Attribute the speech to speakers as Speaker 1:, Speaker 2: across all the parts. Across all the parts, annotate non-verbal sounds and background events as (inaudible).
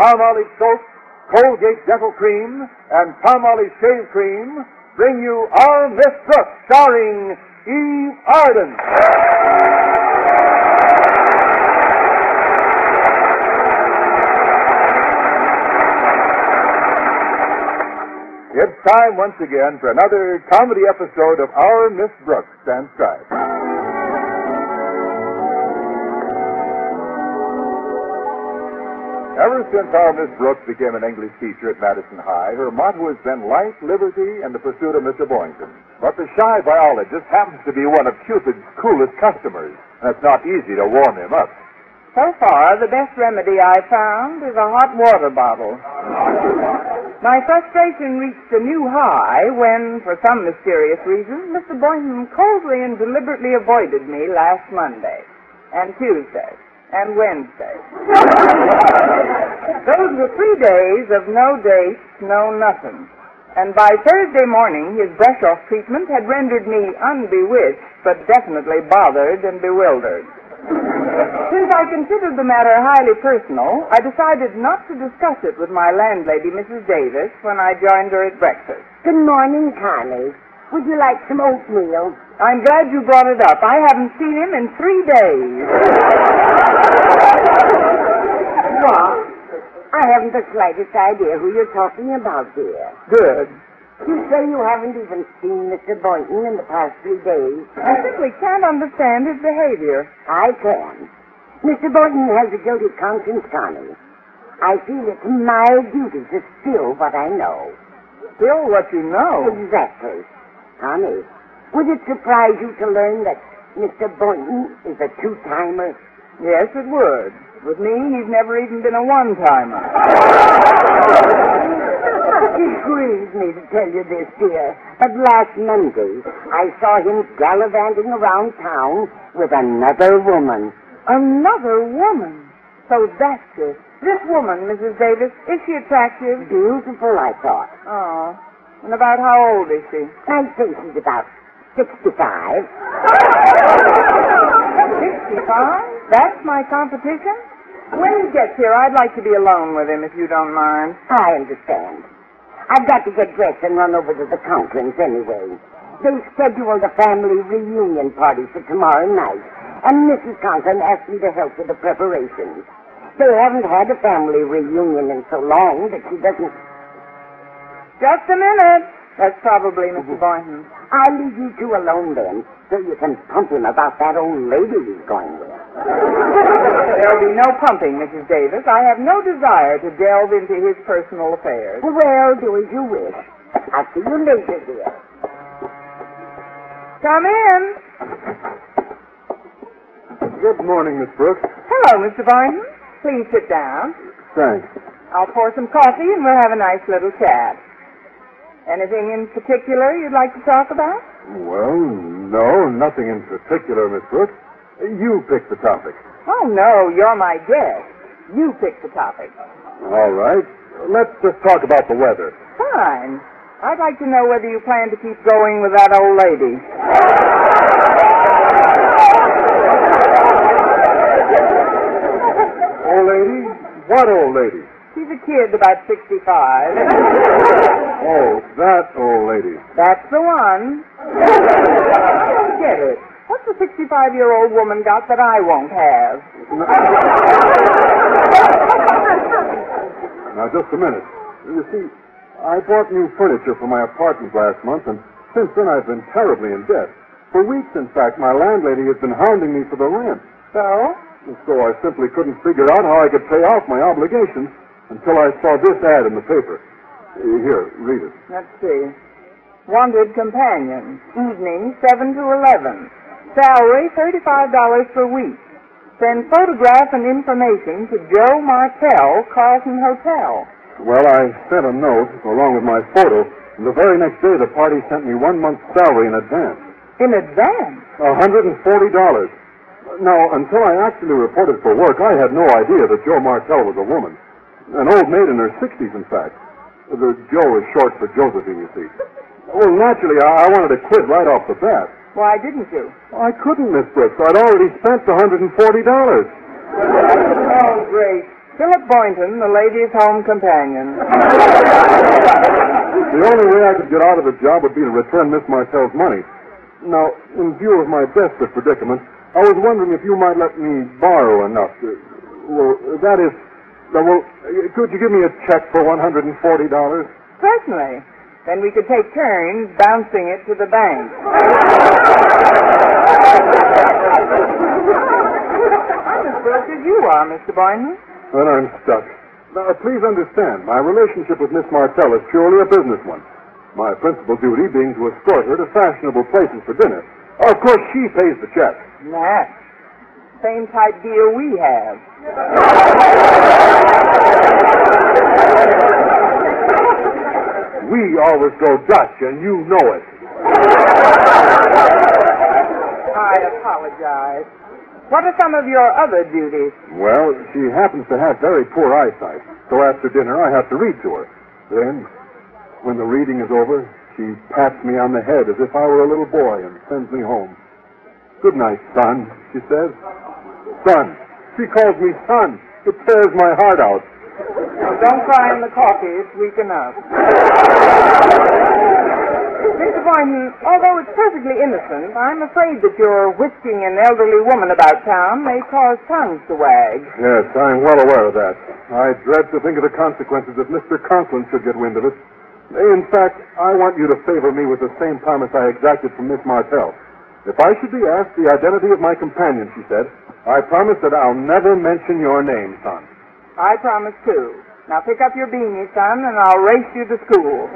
Speaker 1: Palmolive Soap, Colgate Dental Cream, and Palmolive Shave Cream bring you Our Miss Brooks, starring Eve Arden. It's time once again for another comedy episode of Our Miss Brooks and Stripes. Since our Miss Brooks became an English teacher at Madison High, her motto has been life, liberty, and the pursuit of Mr. Boynton. But the shy biologist happens to be one of Cupid's coolest customers, and it's not easy to warm him up.
Speaker 2: So far, the best remedy I found is a hot water bottle. My frustration reached a new high when, for some mysterious reason, Mr. Boynton coldly and deliberately avoided me last Monday and Tuesday and Wednesday. Those were three days of no dates, no nothing. And by Thursday morning, his brush-off treatment had rendered me unbewitched, but definitely bothered and bewildered. Since I considered the matter highly personal, I decided not to discuss it with my landlady, Mrs. Davis, when I joined her at breakfast.
Speaker 3: Good morning, Connie. Would you like some oatmeal?
Speaker 2: I'm glad you brought it up. I haven't seen him in three days.
Speaker 3: What? I haven't the slightest idea who you're talking about, dear.
Speaker 2: Good.
Speaker 3: You say you haven't even seen Mr. Boynton in the past three days?
Speaker 2: I simply can't understand his behavior.
Speaker 3: I can. Mr. Boynton has a guilty conscience, Connie. I feel it's my duty to spill what I know.
Speaker 2: Still what you know.
Speaker 3: Exactly. Connie, would it surprise you to learn that Mr. Boynton is a two-timer?
Speaker 2: Yes, it would. With me, he's never even been a one-timer. (laughs)
Speaker 3: It grieves me to tell you this, dear, but last Monday I saw him gallivanting around town with another woman.
Speaker 2: Another woman. So that's it. This woman, Mrs. Davis, is she attractive?
Speaker 3: Beautiful, I thought.
Speaker 2: Oh. And about how old is she?
Speaker 3: I think she's about 65.
Speaker 2: 65? That's my competition? When he gets here, I'd like to be alone with him, if you don't mind.
Speaker 3: I understand. I've got to get dressed and run over to the Conklins anyway. They scheduled a family reunion party for tomorrow night, and Mrs. Conklin asked me to help with the preparations. They haven't had a family reunion in so long that she doesn't.
Speaker 2: Just a minute. That's probably Mr. Boynton.
Speaker 3: I'll leave you two alone then, so you can pump him about that old lady he's going with. (laughs)
Speaker 2: There'll be no pumping, Mrs. Davis. I have no desire to delve into his personal affairs.
Speaker 3: Well, do as you wish. I'll see you later, dear.
Speaker 2: Come in.
Speaker 1: Good morning, Miss Brooks.
Speaker 2: Hello, Mr. Boynton. Please sit down.
Speaker 1: Thanks.
Speaker 2: I'll pour some coffee and we'll have a nice little chat. Anything in particular you'd like to talk about?
Speaker 1: Well, no, nothing in particular, Miss Brooks. You pick the topic.
Speaker 2: Oh, no, you're my guest. You pick the topic.
Speaker 1: All right. Let's just talk about the weather.
Speaker 2: Fine. I'd like to know whether you plan to keep going with that old lady.
Speaker 1: Old lady? What old lady?
Speaker 2: She's a kid about 65. (laughs)
Speaker 1: Oh, that old lady.
Speaker 2: That's the one. Don't get it. What's a 65 year old woman got that I won't have? (laughs)
Speaker 1: Now, just a minute. You see, I bought new furniture for my apartment last month, and since then I've been terribly in debt. For weeks, in fact, my landlady has been hounding me for the rent.
Speaker 2: So?
Speaker 1: And so I simply couldn't figure out how I could pay off my obligations until I saw this ad in the paper. Uh, Here, read it.
Speaker 2: Let's see. Wanted companion. Evening, 7 to 11. Salary, $35 per week. Send photograph and information to Joe Martell, Carlton Hotel.
Speaker 1: Well, I sent a note along with my photo, and the very next day the party sent me one month's salary in advance.
Speaker 2: In advance?
Speaker 1: A hundred and forty dollars. Now, until I actually reported for work, I had no idea that Joe Martell was a woman. An old maid in her sixties, in fact. The Joe is short for Josephine, you see. Well, naturally, I, I wanted to quit right off the bat.
Speaker 2: Why didn't you?
Speaker 1: I couldn't, Miss Brooks. I'd already spent the hundred and forty dollars.
Speaker 2: Oh, great. Philip Boynton, the lady's home companion.
Speaker 1: The only way I could get out of the job would be to return Miss Martell's money. Now, in view of my desperate predicament, I was wondering if you might let me borrow enough. To, well, that is, uh, well, could you give me a check for $140?
Speaker 2: Certainly. Then we could take turns bouncing it to the bank. I'm as broke as you are, Mr. Boynton.
Speaker 1: Then I'm stuck. Now, please understand, my relationship with Miss Martell is purely a business one. My principal duty being to escort her to fashionable places for dinner. Of course, she pays the check.
Speaker 2: Match. Same type deal we have.
Speaker 1: We always go Dutch, and you know it.
Speaker 2: I apologize. What are some of your other duties?
Speaker 1: Well, she happens to have very poor eyesight, so after dinner I have to read to her. Then, when the reading is over, she pats me on the head as if I were a little boy and sends me home. Good night, son, she says. Son. She calls me son. It tears my heart out.
Speaker 2: Now, don't cry in the coffee. It's weak enough. Mr. Boynton, although it's perfectly innocent, I'm afraid that your whisking an elderly woman about town may cause tongues to wag.
Speaker 1: Yes, I'm well aware of that. I dread to think of the consequences if Mr. Conklin should get wind of it. In fact, I want you to favor me with the same promise I exacted from Miss Martell. If I should be asked the identity of my companion, she said, I promise that I'll never mention your name, son.
Speaker 2: I promise too. Now pick up your beanie, son, and I'll race you to school.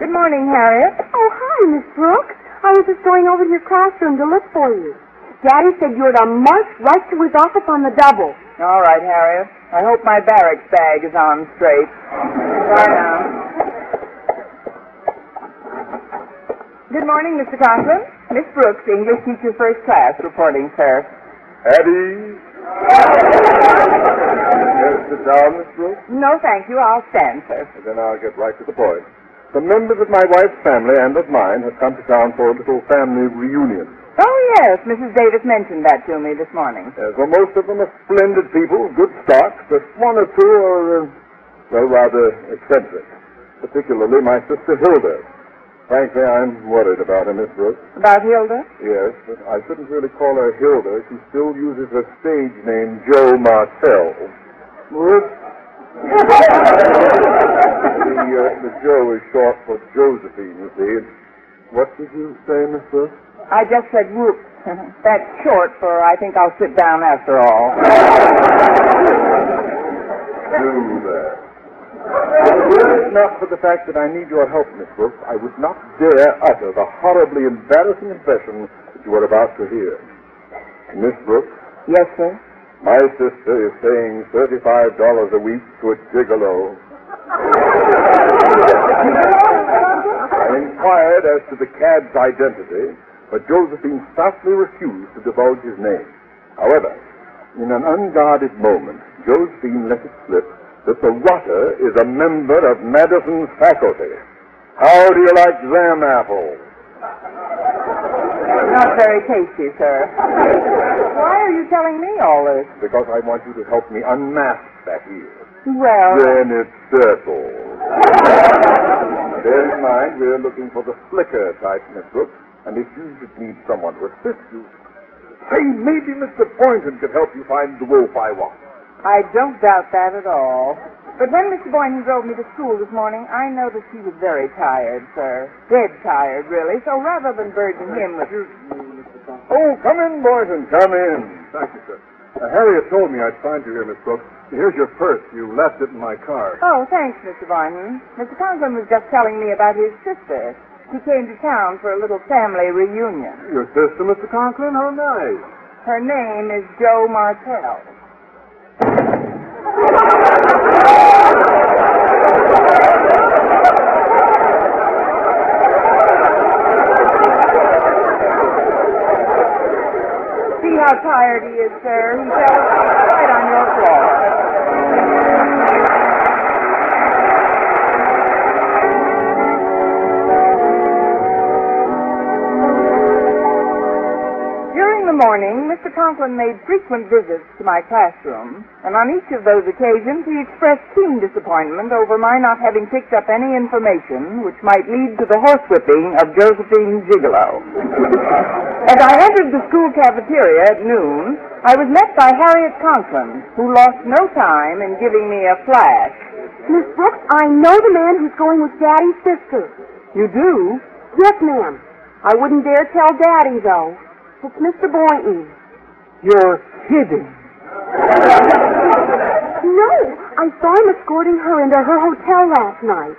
Speaker 2: Good morning, Harriet.
Speaker 4: Oh, hi, Miss Brooks. I was just going over to your classroom to look for you. Daddy said you were to march right to his office on the double.
Speaker 2: All right, Harriet. I hope my barracks bag is on straight. Good morning, Mr. Conklin. Miss Brooks, English teacher first class, reporting, sir.
Speaker 1: Eddie? yes, sit down, Miss Brooks.
Speaker 2: No, thank you. I'll stand, sir.
Speaker 1: Then I'll get right to the point. The members of my wife's family and of mine have come to town for a little family reunion.
Speaker 2: Oh, yes. Mrs. Davis mentioned that to me this morning.
Speaker 1: Yes, well, most of them are splendid people, good stock, but one or two are, uh, well, rather eccentric. Particularly my sister Hilda. Frankly, I'm worried about her, Miss Brooks.
Speaker 2: About Hilda?
Speaker 1: Yes, but I shouldn't really call her Hilda. She still uses her stage name, Joe Martell. Whoops. the, uh, the Joe is short for Josephine, you see. What did you say, Miss Brooks?
Speaker 2: I just said whoop. (laughs) That's short for I think I'll sit down after all.
Speaker 1: Do that. Were it not for the fact that I need your help, Miss Brooks, I would not dare utter the horribly embarrassing confession that you are about to hear. Miss Brooks,
Speaker 2: Yes, sir.
Speaker 1: my sister is paying $35 a week to a gigolo. I inquired as to the cad's identity, but Josephine stoutly refused to divulge his name. However, in an unguarded moment, Josephine let it slip the rotter is a member of Madison's faculty. How do you like them apples?
Speaker 2: Not very tasty, sir. Why are you telling me all this?
Speaker 1: Because I want you to help me unmask that heel.
Speaker 2: Well,
Speaker 1: Then it's settled. Bear in mind, we're looking for the slicker type, Miss Brooks, and if you should need someone to assist you, say maybe Mr. Boynton could help you find the wolf I want.
Speaker 2: I don't doubt that at all. But when Mr. Boynton drove me to school this morning, I noticed he was very tired, sir. Dead tired, really. So rather than burden him with...
Speaker 1: Oh, come in, Boynton, come in. Thank you, sir. Uh, Harriet told me I'd find you here, Miss Brooks. Here's your purse. You left it in my car.
Speaker 2: Oh, thanks, Mr. Boynton. Mr. Conklin was just telling me about his sister. She came to town for a little family reunion.
Speaker 1: Your sister, Mr. Conklin? How nice.
Speaker 2: Her name is Joe Martell. is. He right on your floor. During the morning, Mr. Conklin made frequent visits to my classroom, and on each of those occasions he expressed keen disappointment over my not having picked up any information which might lead to the horsewhipping of Josephine Gigolo. As I entered the school cafeteria at noon, I was met by Harriet Conklin, who lost no time in giving me a flash.
Speaker 4: Miss Brooks, I know the man who's going with Daddy's sister.
Speaker 2: You do?
Speaker 4: Yes, ma'am. I wouldn't dare tell Daddy, though. It's Mr. Boynton.
Speaker 2: You're kidding.
Speaker 4: No, I saw him escorting her into her hotel last night.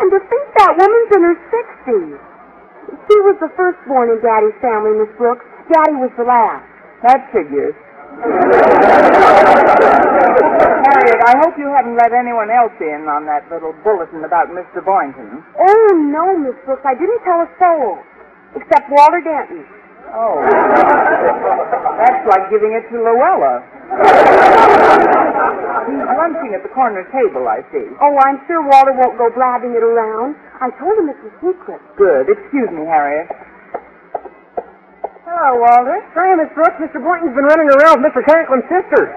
Speaker 4: And to think that woman's in her sixties. She was the firstborn in Daddy's family, Miss Brooks. Daddy was the last.
Speaker 2: That figures. Harriet, I hope you haven't let anyone else in on that little bulletin about Mr. Boynton.
Speaker 4: Oh, no, Miss Brooks. I didn't tell a soul. Except Walter Denton.
Speaker 2: Oh. That's like giving it to Luella. He's lunching at the corner table, I see.
Speaker 4: Oh, I'm sure Walter won't go blabbing it around. I told him it's a secret.
Speaker 2: Good. Excuse me, Harriet. Hello, Walter.
Speaker 5: Hi, Miss Brooks. Mr. Boynton's been running around with Mr. Conklin's sister.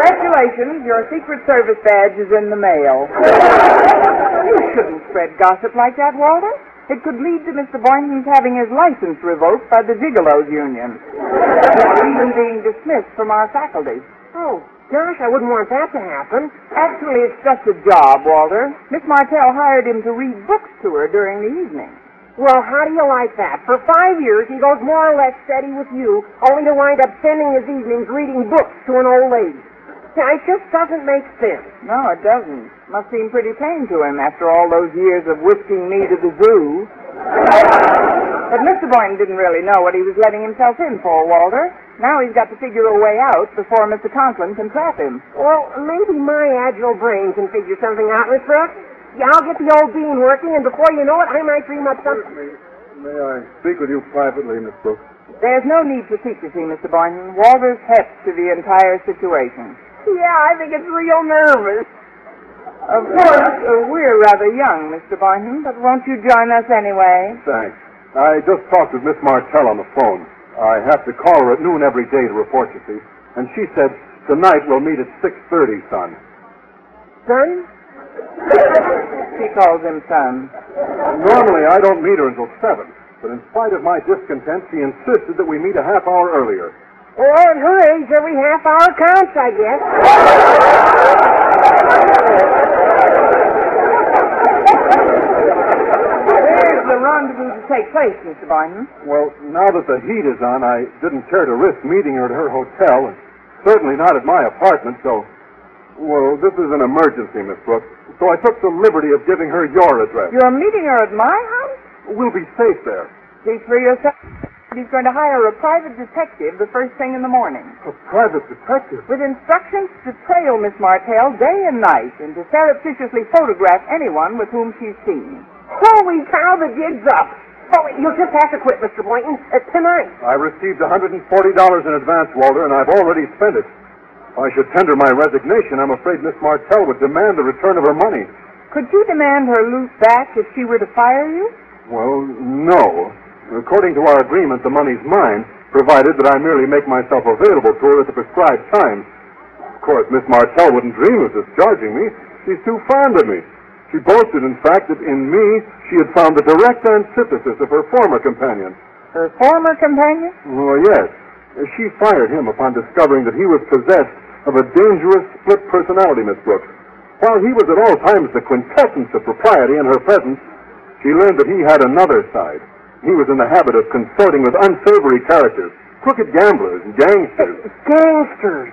Speaker 2: Congratulations, your Secret Service badge is in the mail. you shouldn't spread gossip like that, Walter. It could lead to Mr. Boynton's having his license revoked by the Gigolos Union. Or even being dismissed from our faculty.
Speaker 5: Oh, gosh, I wouldn't want that to happen.
Speaker 2: Actually, it's just a job, Walter. Miss Martell hired him to read books to her during the evening.
Speaker 5: Well, how do you like that? For five years, he goes more or less steady with you, only to wind up spending his evenings reading books to an old lady. Yeah, it just doesn't make sense.
Speaker 2: No, it doesn't. Must seem pretty tame to him after all those years of whisking me to the zoo. but Mr. Boynton didn't really know what he was letting himself in for, Walter. Now he's got to figure a way out before Mr. Conklin can trap him.
Speaker 5: Well, maybe my agile brain can figure something out, Miss Brooks. Yeah, I'll get the old bean working, and before you know it, I might dream up something.
Speaker 1: May I speak with you privately, Miss Brooks?
Speaker 2: There's no need for secrecy, Mr. Boynton. Walter's hep to the entire situation.
Speaker 5: Yeah, I think it's real nervous.
Speaker 2: Of course, uh, we're rather young, Mr. Boynton, but won't you join us anyway?
Speaker 1: Thanks. I just talked with Miss Martell on the phone. I have to call her at noon every day to report, you see. And she said, tonight we'll meet at 6.30, son.
Speaker 5: Son? (laughs)
Speaker 2: She calls him son.
Speaker 1: Normally, I don't meet her until 7. But in spite of my discontent, she insisted that we meet a half hour earlier.
Speaker 5: Well, at her age, every half hour counts, I guess.
Speaker 2: Where's the rendezvous to take place, Mr. Boynton?
Speaker 1: Well, now that the heat is on, I didn't care to risk meeting her at her hotel, and certainly not at my apartment, so... Well, this is an emergency, Miss Brooks. So I took the liberty of giving her your address.
Speaker 2: You're meeting her at my house?
Speaker 1: We'll be safe there.
Speaker 2: Speak for yourself. He's going to hire a private detective the first thing in the morning.
Speaker 1: A private detective?
Speaker 2: With instructions to trail Miss Martell day and night and to surreptitiously photograph anyone with whom she's seen.
Speaker 5: Holy cow, the jig's up. Oh, you'll just have to quit, Mr. Boynton. Uh, tonight.
Speaker 1: I received $140 in advance, Walter, and I've already spent it. If I should tender my resignation, I'm afraid Miss Martell would demand the return of her money.
Speaker 2: Could you demand her loot back if she were to fire you?
Speaker 1: Well, no. According to our agreement, the money's mine, provided that I merely make myself available to her at the prescribed time. Of course, Miss Martell wouldn't dream of discharging me. She's too fond of me. She boasted, in fact, that in me she had found the direct antithesis of her former companion.
Speaker 2: Her former companion?
Speaker 1: Well, yes. She fired him upon discovering that he was possessed of a dangerous split personality, Miss Brooks. While he was at all times the quintessence of propriety in her presence, she learned that he had another side. He was in the habit of consorting with unsavory characters, crooked gamblers and gangsters.
Speaker 5: Uh, gangsters.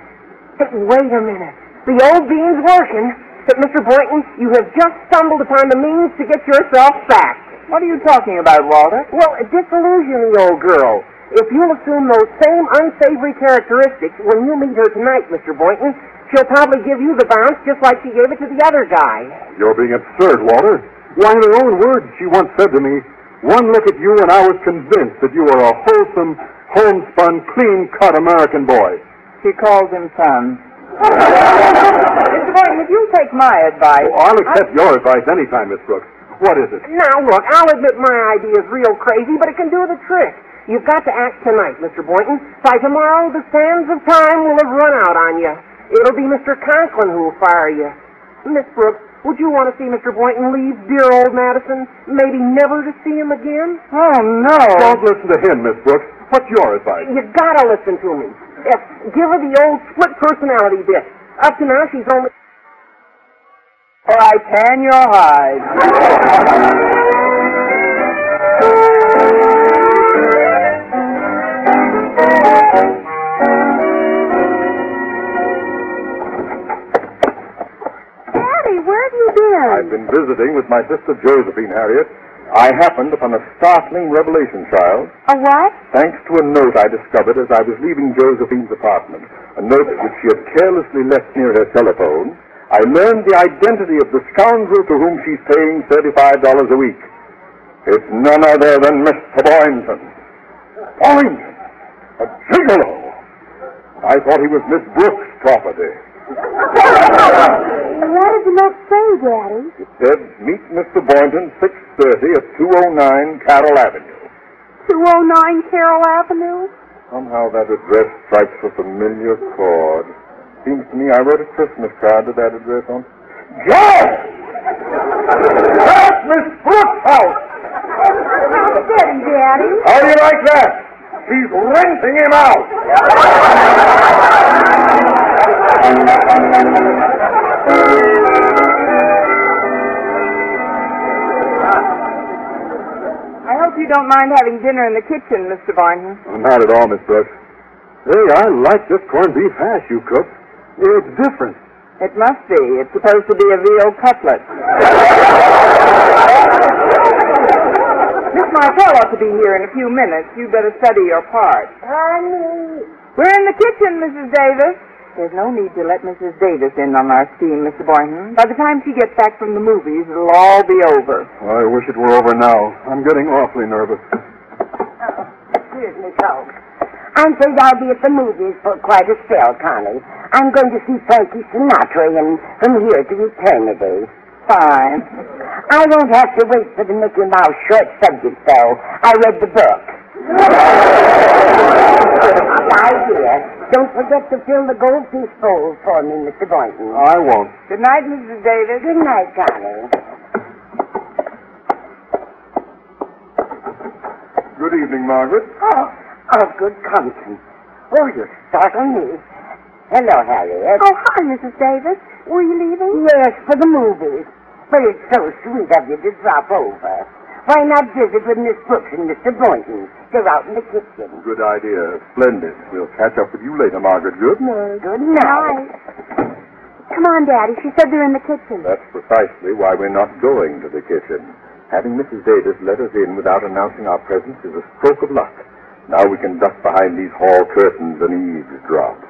Speaker 5: Hey, wait a minute. The old bean's working. But, Mr. Boynton, you have just stumbled upon the means to get yourself sacked.
Speaker 2: What are you talking about, Walter?
Speaker 5: Well, disillusion the old girl. If you'll assume those same unsavory characteristics when you meet her tonight, Mr. Boynton, she'll probably give you the bounce just like she gave it to the other guy.
Speaker 1: You're being absurd, Walter. Why, in her own words, she once said to me, one look at you and I was convinced that you were a wholesome, homespun, clean-cut American boy.
Speaker 2: She calls him son. Mr. Boynton, if you take my advice...
Speaker 1: Oh, I'll accept your advice any time, Miss Brooks. What is it?
Speaker 5: Now, look, I'll admit my idea is real crazy, but it can do the trick. You've got to act tonight, Mr. Boynton. By tomorrow, the sands of time will have run out on you. It'll be Mr. Conklin who will fire you. Miss Brooks, would you want to see Mr. Boynton leave dear old Madison, maybe never to see him again?
Speaker 2: Oh, no.
Speaker 1: Don't listen to him, Miss Brooks. What's your advice?
Speaker 5: You gotta listen to me. Yes, give her the old split personality bit. Up to now, she's only.
Speaker 2: Or I tan your hide. (laughs)
Speaker 1: Visiting with my sister Josephine, Harriet. I happened upon a startling revelation, child,
Speaker 4: A what?
Speaker 1: thanks to a note I discovered as I was leaving Josephine's apartment. A note which she had carelessly left near her telephone. I learned the identity of the scoundrel to whom she's paying $35 a week. It's none other than Mr. Boynton. Boynton? A gigolo! I thought he was Miss Brooks' property. (laughs)
Speaker 4: What did the note say, Daddy?
Speaker 1: It said, meet Mr. Boynton, 6.30 at 209 Carroll Avenue.
Speaker 4: 209 Carroll Avenue?
Speaker 1: Somehow that address strikes a familiar chord. Seems to me I wrote a Christmas card to that address on. John! That's Miss Brooks' house!
Speaker 4: How steady, Daddy.
Speaker 1: How do you like that? She's renting him out!
Speaker 2: I hope you don't mind having dinner in the kitchen, Mr. Boynton.
Speaker 1: Uh, not at all, Miss Brooks. Hey, I like this corned beef hash you cooked. It's different.
Speaker 2: It must be. It's supposed to be a veal cutlet. Miss Martell ought to be here in a few minutes. You'd better study your part.
Speaker 3: Honey.
Speaker 2: We're in the kitchen, Mrs. Davis. There's no need to let Mrs. Davis in on our scheme, Mr. Boynton. By the time she gets back from the movies, it'll all be over.
Speaker 1: I wish it were over now. I'm getting awfully nervous.
Speaker 3: Excuse me, folks. I'm afraid I'll be at the movies for quite a spell, Connie. I'm going to see Frankie Sinatra and From Here to Eternity.
Speaker 2: Fine.
Speaker 3: I won't have to wait for the Mickey Mouse short subject, though. I read the book. My dear, don't forget to fill the goldfish bowl for me, Mr. Boynton.
Speaker 1: I won't.
Speaker 2: Good night, Mrs. Davis.
Speaker 3: Good night, Connie.
Speaker 1: Good evening, Margaret.
Speaker 3: Oh, oh, good conscience. Oh, you startle me. Hello, Harriet.
Speaker 4: Oh, hi, Mrs. Davis. Were you leaving?
Speaker 3: Yes, for the movies. But it's so sweet of you to drop over. Why not visit with Miss Brooks and Mr. Boynton? They're out in the kitchen.
Speaker 1: Good idea. Splendid. We'll catch up with you later, Margaret. Good night.
Speaker 3: Good night.
Speaker 4: Come on, Daddy. She said they're in the kitchen.
Speaker 1: That's precisely why we're not going to the kitchen. Having Mrs. Davis let us in without announcing our presence is a stroke of luck. Now we can duck behind these hall curtains and eavesdrop. (gasps)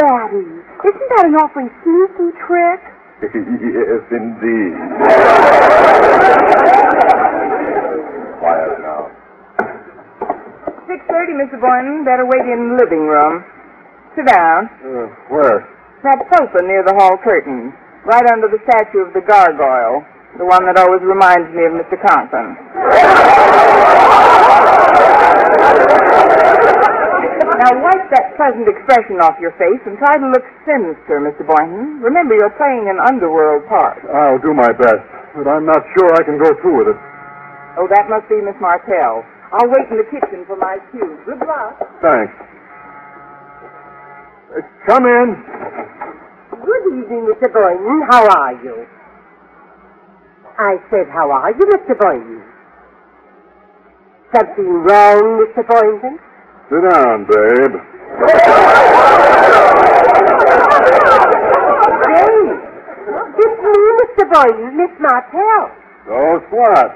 Speaker 4: Daddy, isn't that an awfully sneaky trick? (laughs)
Speaker 1: yes, indeed. (laughs) Quiet now.
Speaker 2: 6.30, Mr. Boynton. Better wait in the living room. Sit down.
Speaker 1: Uh, where?
Speaker 2: That sofa near the hall curtain. Right under the statue of the gargoyle. The one that always reminds me of Mr. Conklin. Now wipe that pleasant expression off your face and try to look sinister, Mr. Boynton. Remember, you're playing an underworld part.
Speaker 1: I'll do my best, but I'm not sure I can go through with it.
Speaker 2: Oh, that must be Miss Martell. I'll wait in the kitchen for my cue. Good luck.
Speaker 1: Thanks. Uh, come in.
Speaker 3: Good evening, Mr. Boynton. How are you? I said, how are you, Mr. Boynton? Something wrong, Mr. Boynton?
Speaker 1: Sit down, babe.
Speaker 3: Dave, it's me, Mr. Boynton, Miss Martell.
Speaker 1: So what?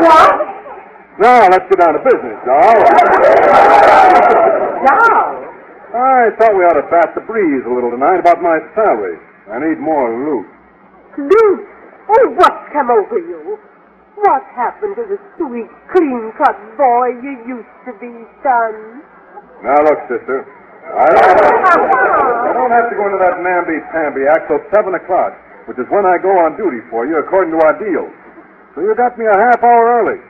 Speaker 3: What?
Speaker 1: Now, let's get down to business, doll.
Speaker 3: Doll. (laughs)
Speaker 1: I thought we ought to bat the breeze a little tonight about my salary. I need more loot.
Speaker 5: Loot? oh, what's come over you? What happened to the sweet, clean-cut boy you used to be, son?
Speaker 1: Now, look, sister. I don't, I don't have to go into that namby-pamby act till 7 o'clock. which is when I go on duty for you according to our deal. So you got me a half hour early.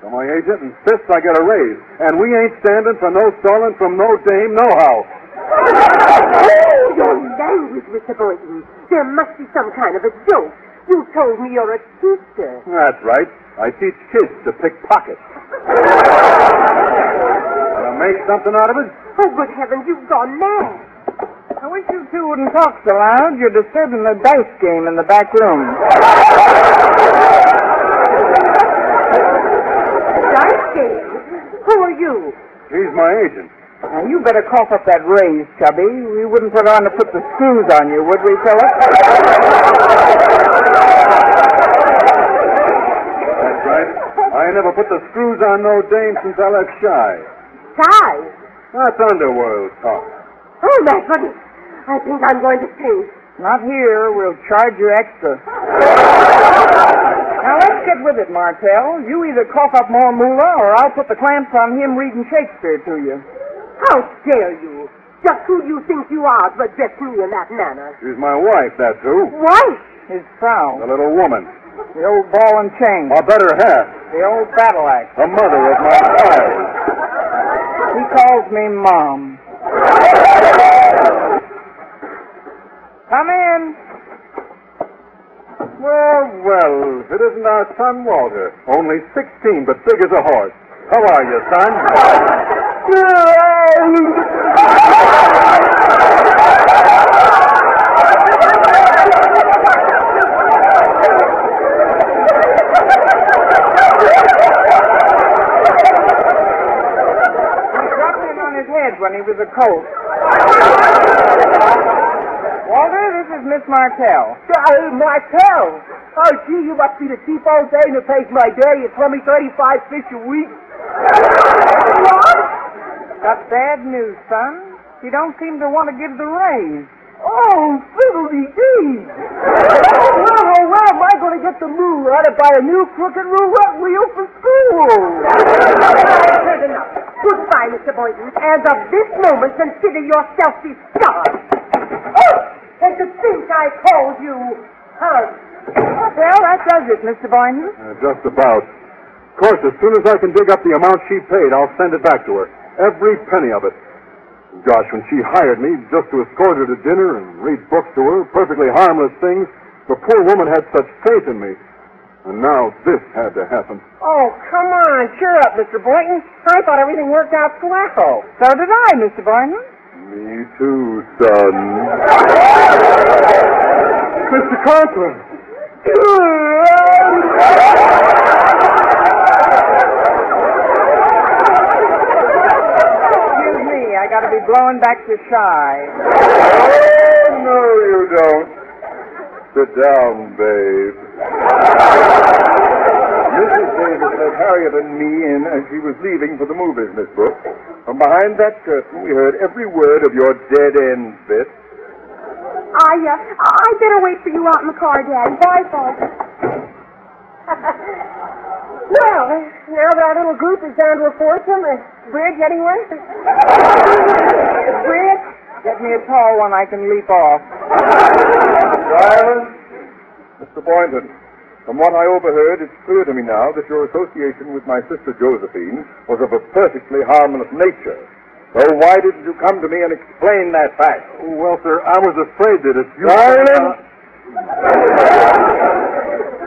Speaker 1: So my agent and insists I get a raise, and we ain't standing for no stalling from no dame, nohow.
Speaker 4: Oh, your language, Mr. Boynton. There must be some kind of a joke. You told me you're a teacher.
Speaker 1: That's right. I teach kids to pick pockets. Wanna make something out of it?
Speaker 4: Oh, good heavens, you've gone mad.
Speaker 2: I wish you two wouldn't talk so loud. You're disturbing the dice game in the back room.
Speaker 4: Dice game? Who are you?
Speaker 1: He's my agent.
Speaker 2: Now, you better cough up that raise, Chubby. We wouldn't put on to put the screws on you, would we, Philip?
Speaker 1: That's right. I never put the screws on no dame since I left Chi.
Speaker 4: Size.
Speaker 1: That's underworld talk.
Speaker 4: Oh, my goodness. I think I'm going to faint.
Speaker 2: Not here. We'll charge you extra. (laughs) Now, let's get with it, Martell. You either cough up more moolah, or I'll put the clamps on him reading Shakespeare to you.
Speaker 4: How dare you? Just who do you think you are to address me in that manner?
Speaker 1: She's my wife, that's who.
Speaker 4: Wife?
Speaker 2: His frau,
Speaker 1: The little woman.
Speaker 2: the old ball and chain,
Speaker 1: My better half.
Speaker 2: the old battle axe.
Speaker 1: The mother of my child.
Speaker 2: He calls me Mom. (laughs) Come in.
Speaker 1: Well, well, it isn't our son Walter. Only 16, but big as a horse. How are you, son?
Speaker 2: When he was a colt. Walter, this is Miss Martell.
Speaker 5: Uh, Martell! Oh, gee, you must be the cheap old dame that pays my day at 20, 35 fish a week. What?
Speaker 2: Got bad news, son. You don't seem to want to give the raise.
Speaker 5: Oh, fiddly dee! Well, oh, where am I going to get the move? I to buy a new crooked roulette wheel for school?
Speaker 4: Heard enough. Goodbye, Mr. Boynton. As of this moment, consider yourself discharged. Oh! And to think I called you her.
Speaker 2: Well, that does it, Mr. Boynton.
Speaker 1: Uh, just about. Of course, as soon as I can dig up the amount she paid, I'll send it back to her. Every penny of it. Gosh, when she hired me just to escort her to dinner and read books to her, perfectly harmless things, the poor woman had such faith in me. And now this had to happen.
Speaker 5: Oh, come on. Cheer up, Mr. Boynton. I thought everything worked out swell.
Speaker 2: So did I, Mr. Boynton.
Speaker 1: Me too, son. Mr. Conklin!
Speaker 2: Excuse me, I gotta be blowing back to Chi.
Speaker 1: Oh, no, you don't. Sit down, babe.
Speaker 6: Mrs. Davis let Harriet and me in as she was leaving for the movies, Miss Brooks. From behind that curtain, we heard every word of your dead end bit.
Speaker 4: I, uh, I better wait for you out in the car, Daddy. Bye, folks. (laughs)
Speaker 5: Well, now that our little group is down to a foursome, uh, bridge, anyone? bridge?
Speaker 2: Get me a tall one I can leap off.
Speaker 6: Silence! Mr. Boynton, from what I overheard, it's clear to me now that your association with my sister Josephine was of a perfectly harmless nature. So why didn't you come to me and explain that fact?
Speaker 1: Well, sir, I was afraid that if you...
Speaker 6: Silence!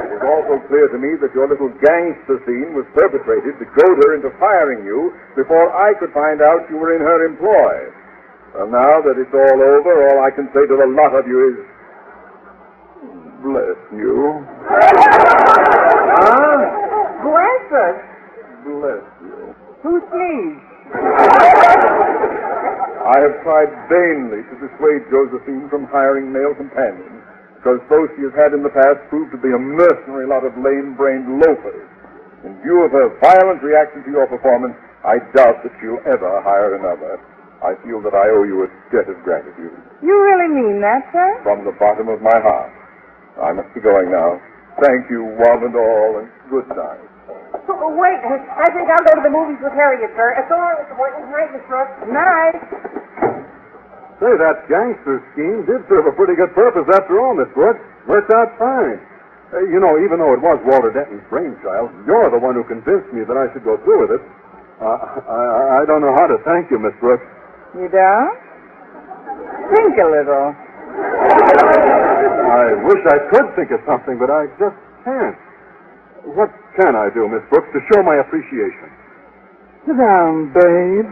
Speaker 6: It is also clear to me that your little gangster scene was perpetrated to goad her into firing you before I could find out you were in her employ. Well, now that it's all over, all I can say to the lot of you is, bless you. (laughs)
Speaker 2: Huh? Bless us.
Speaker 6: Bless you.
Speaker 2: Who sneezed?
Speaker 6: I have tried vainly to dissuade Josephine from hiring male companions, because those she has had in the past proved to be a mercenary lot of lame-brained loafers. In view of her violent reaction to your performance, I doubt that she'll ever hire another. I feel that I owe you a debt of gratitude
Speaker 2: You really mean that, sir?
Speaker 6: from the bottom of my heart. I must be going now. Thank you, one and all, and good night.
Speaker 5: Oh, wait, I think I'll go to the movies with Harriet, sir. It's all right, Mr. Boynton. Good night, Miss Brooks.
Speaker 2: Night.
Speaker 1: Say, that gangster scheme did serve a pretty good purpose after all, Miss Brooks. Worked out fine. Uh, you know, even though it was Walter Denton's brainchild, you're the one who convinced me that I should go through with it. Uh, I, I don't know how to thank you, Miss Brooks.
Speaker 2: You don't? Think a little.
Speaker 1: I wish I could think of something, but I just can't. What can I do, Miss Brooks, to show my appreciation?
Speaker 2: Sit down, babe.